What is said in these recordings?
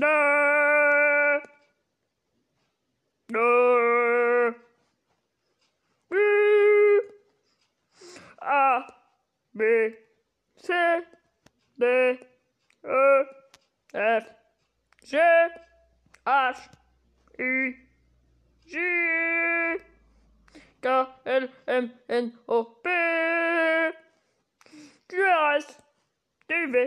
No. No. A. B. C. D. E. F. G. H. I. G. K. L. M. N. O. P. Q. R. S. T. V.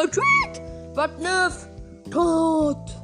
trick, but nerf, tot.